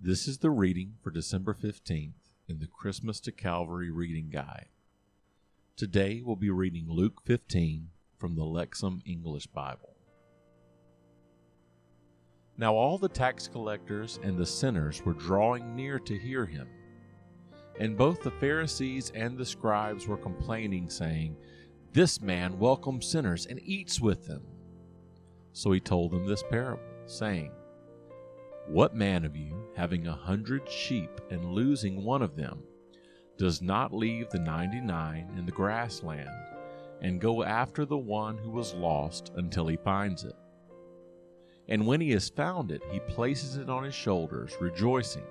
This is the reading for December 15th in the Christmas to Calvary Reading Guide. Today we'll be reading Luke 15 from the Lexham English Bible. Now all the tax collectors and the sinners were drawing near to hear him. And both the Pharisees and the scribes were complaining, saying, This man welcomes sinners and eats with them. So he told them this parable, saying, What man of you, having a hundred sheep and losing one of them, does not leave the ninety nine in the grassland and go after the one who was lost until he finds it? And when he has found it, he places it on his shoulders, rejoicing.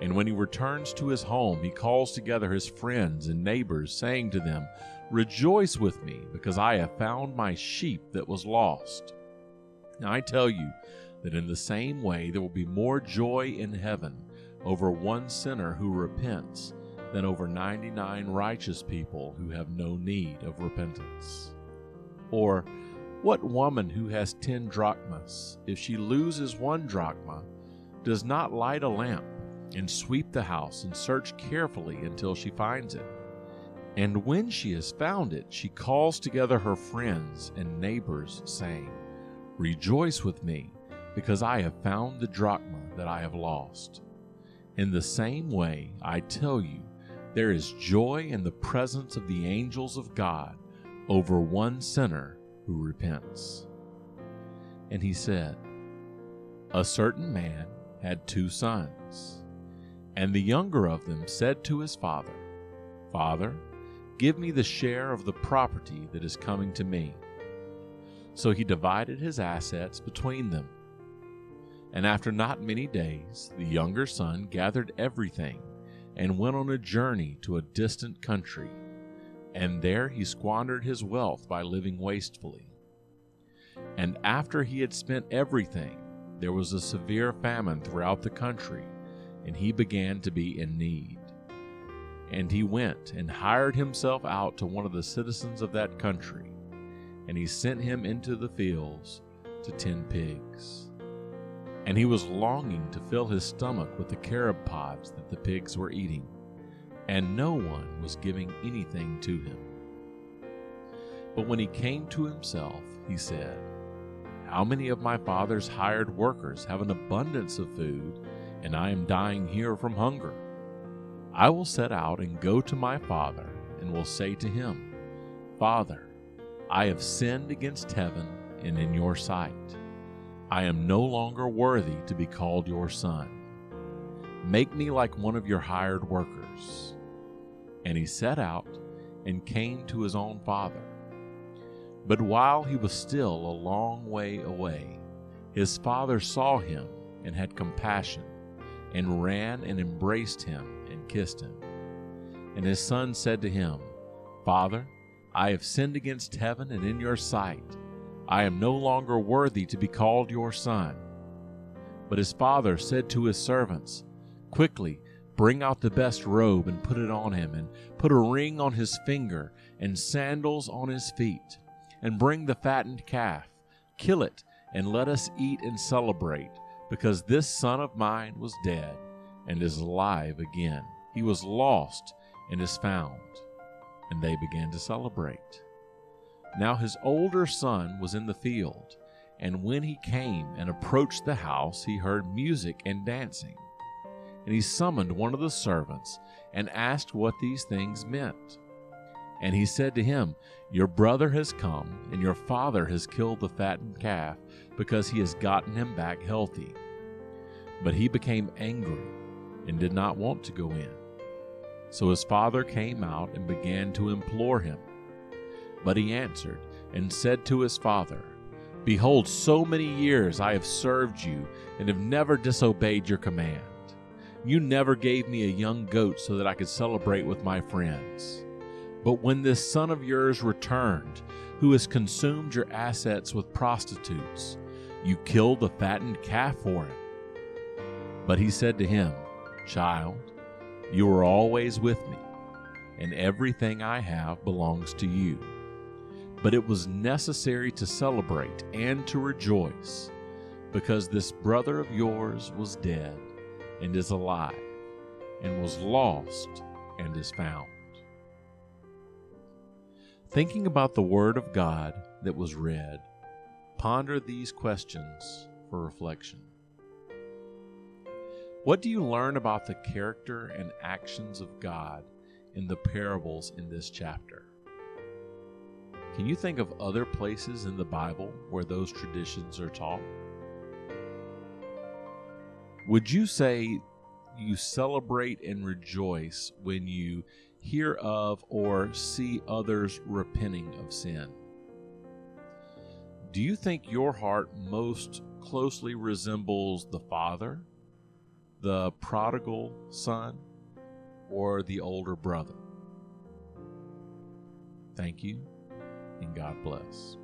And when he returns to his home, he calls together his friends and neighbors, saying to them, Rejoice with me, because I have found my sheep that was lost. Now I tell you that in the same way there will be more joy in heaven over one sinner who repents than over 99 righteous people who have no need of repentance. Or, what woman who has ten drachmas, if she loses one drachma, does not light a lamp and sweep the house and search carefully until she finds it? And when she has found it, she calls together her friends and neighbors, saying, Rejoice with me, because I have found the drachma that I have lost. In the same way, I tell you, there is joy in the presence of the angels of God over one sinner who repents. And he said, A certain man had two sons, and the younger of them said to his father, Father, give me the share of the property that is coming to me. So he divided his assets between them. And after not many days, the younger son gathered everything and went on a journey to a distant country, and there he squandered his wealth by living wastefully. And after he had spent everything, there was a severe famine throughout the country, and he began to be in need. And he went and hired himself out to one of the citizens of that country and he sent him into the fields to tend pigs. And he was longing to fill his stomach with the carob pods that the pigs were eating, and no one was giving anything to him. But when he came to himself, he said, How many of my father's hired workers have an abundance of food, and I am dying here from hunger? I will set out and go to my father, and will say to him, Father, I have sinned against heaven and in your sight. I am no longer worthy to be called your son. Make me like one of your hired workers. And he set out and came to his own father. But while he was still a long way away, his father saw him and had compassion, and ran and embraced him and kissed him. And his son said to him, Father, I have sinned against heaven and in your sight. I am no longer worthy to be called your son. But his father said to his servants, Quickly, bring out the best robe and put it on him, and put a ring on his finger and sandals on his feet. And bring the fattened calf, kill it, and let us eat and celebrate, because this son of mine was dead and is alive again. He was lost and is found and they began to celebrate. Now his older son was in the field, and when he came and approached the house, he heard music and dancing. And he summoned one of the servants and asked what these things meant. And he said to him, Your brother has come, and your father has killed the fattened calf, because he has gotten him back healthy. But he became angry and did not want to go in. So his father came out and began to implore him. But he answered and said to his father, Behold, so many years I have served you and have never disobeyed your command. You never gave me a young goat so that I could celebrate with my friends. But when this son of yours returned, who has consumed your assets with prostitutes, you killed the fattened calf for him. But he said to him, Child, you are always with me, and everything I have belongs to you. But it was necessary to celebrate and to rejoice, because this brother of yours was dead and is alive, and was lost and is found. Thinking about the Word of God that was read, ponder these questions for reflection. What do you learn about the character and actions of God in the parables in this chapter? Can you think of other places in the Bible where those traditions are taught? Would you say you celebrate and rejoice when you hear of or see others repenting of sin? Do you think your heart most closely resembles the Father, the prodigal son, or the older brother? Thank you, and God bless.